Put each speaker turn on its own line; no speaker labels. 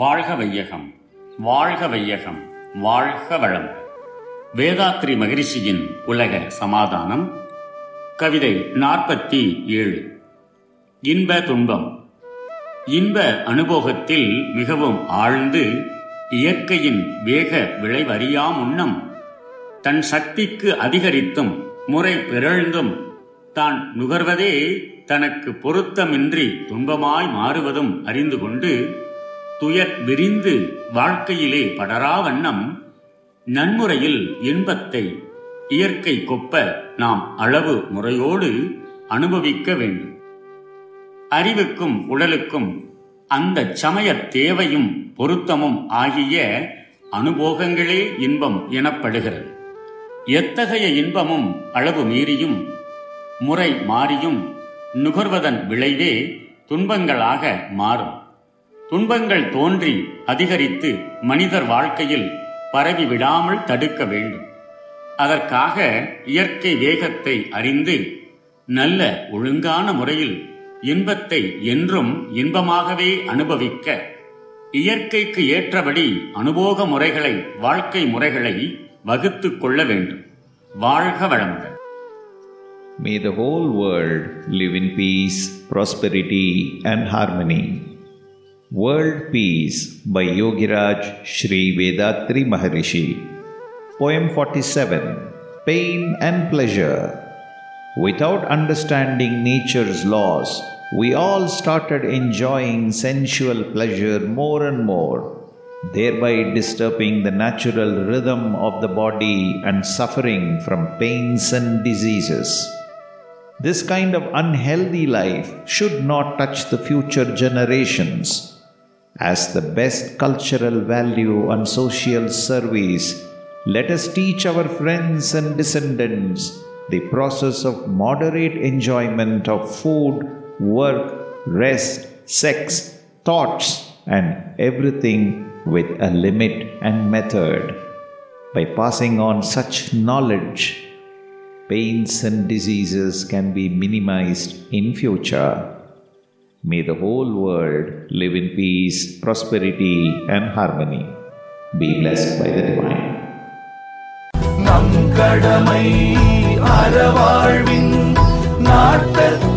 வாழ்க வையகம் வாழ்க வையகம் வாழ்க வளம். வேதாத்ரி மகிழ்ச்சியின் உலக சமாதானம் கவிதை நாற்பத்தி ஏழு இன்ப துன்பம். இன்ப அனுபோகத்தில் மிகவும் ஆழ்ந்து இயற்கையின் வேக விளைவறியா முன்னம் தன் சக்திக்கு அதிகரித்தும் முறை பிறழ்ந்தும் தான் நுகர்வதே தனக்கு பொருத்தமின்றி துன்பமாய் மாறுவதும் அறிந்து கொண்டு துயர் விரிந்து வாழ்க்கையிலே படரா வண்ணம் நன்முறையில் இன்பத்தை இயற்கை கொப்ப நாம் அளவு முறையோடு அனுபவிக்க வேண்டும். அறிவுக்கும் உடலுக்கும் அந்த சமய தேவையும் பொருத்தமும் ஆகிய அனுபோகங்களே இன்பம் எனப்படுகிறது. எத்தகைய இன்பமும் அளவு மீறியும் முறை மாறியும் நுகர்வதன் விளைவே துன்பங்களாக மாறும். துன்பங்கள் தோன்றி அதிகரித்து மனிதர் வாழ்க்கையில் பரவி விடாமல் தடுக்க வேண்டும். அதற்காக இயற்கை வேகத்தை அறிந்து நல்ல ஒழுங்கான முறையில் இன்பத்தை என்றும் இன்பமாகவே அனுபவிக்க இயற்கைக்கு ஏற்றபடி அனுபோக முறைகளை வாழ்க்கை முறைகளை வகுத்துக் கொள்ள வேண்டும். வாழ்க வளமுடன்.
May the whole world live in peace, prosperity, and harmony. World Peace by Yogiraj Sri Vedatri Maharishi. Poem 47 Pain and Pleasure. Without understanding nature's laws, we all started enjoying sensual pleasure more and more, thereby disturbing the natural rhythm of the body and suffering from pains and diseases. This kind of unhealthy life should not touch the future generations. As the best cultural value and social service, let us teach our friends and descendants the process of moderate enjoyment of food, work, rest, sex, thoughts, and everything with a limit and method. By passing on such knowledge, pains and diseases can be minimized in future. May the whole world live in peace, prosperity, and harmony. Be blessed by the divine.
நம் கடமை அறவாழ்வின் நாட்டத்தே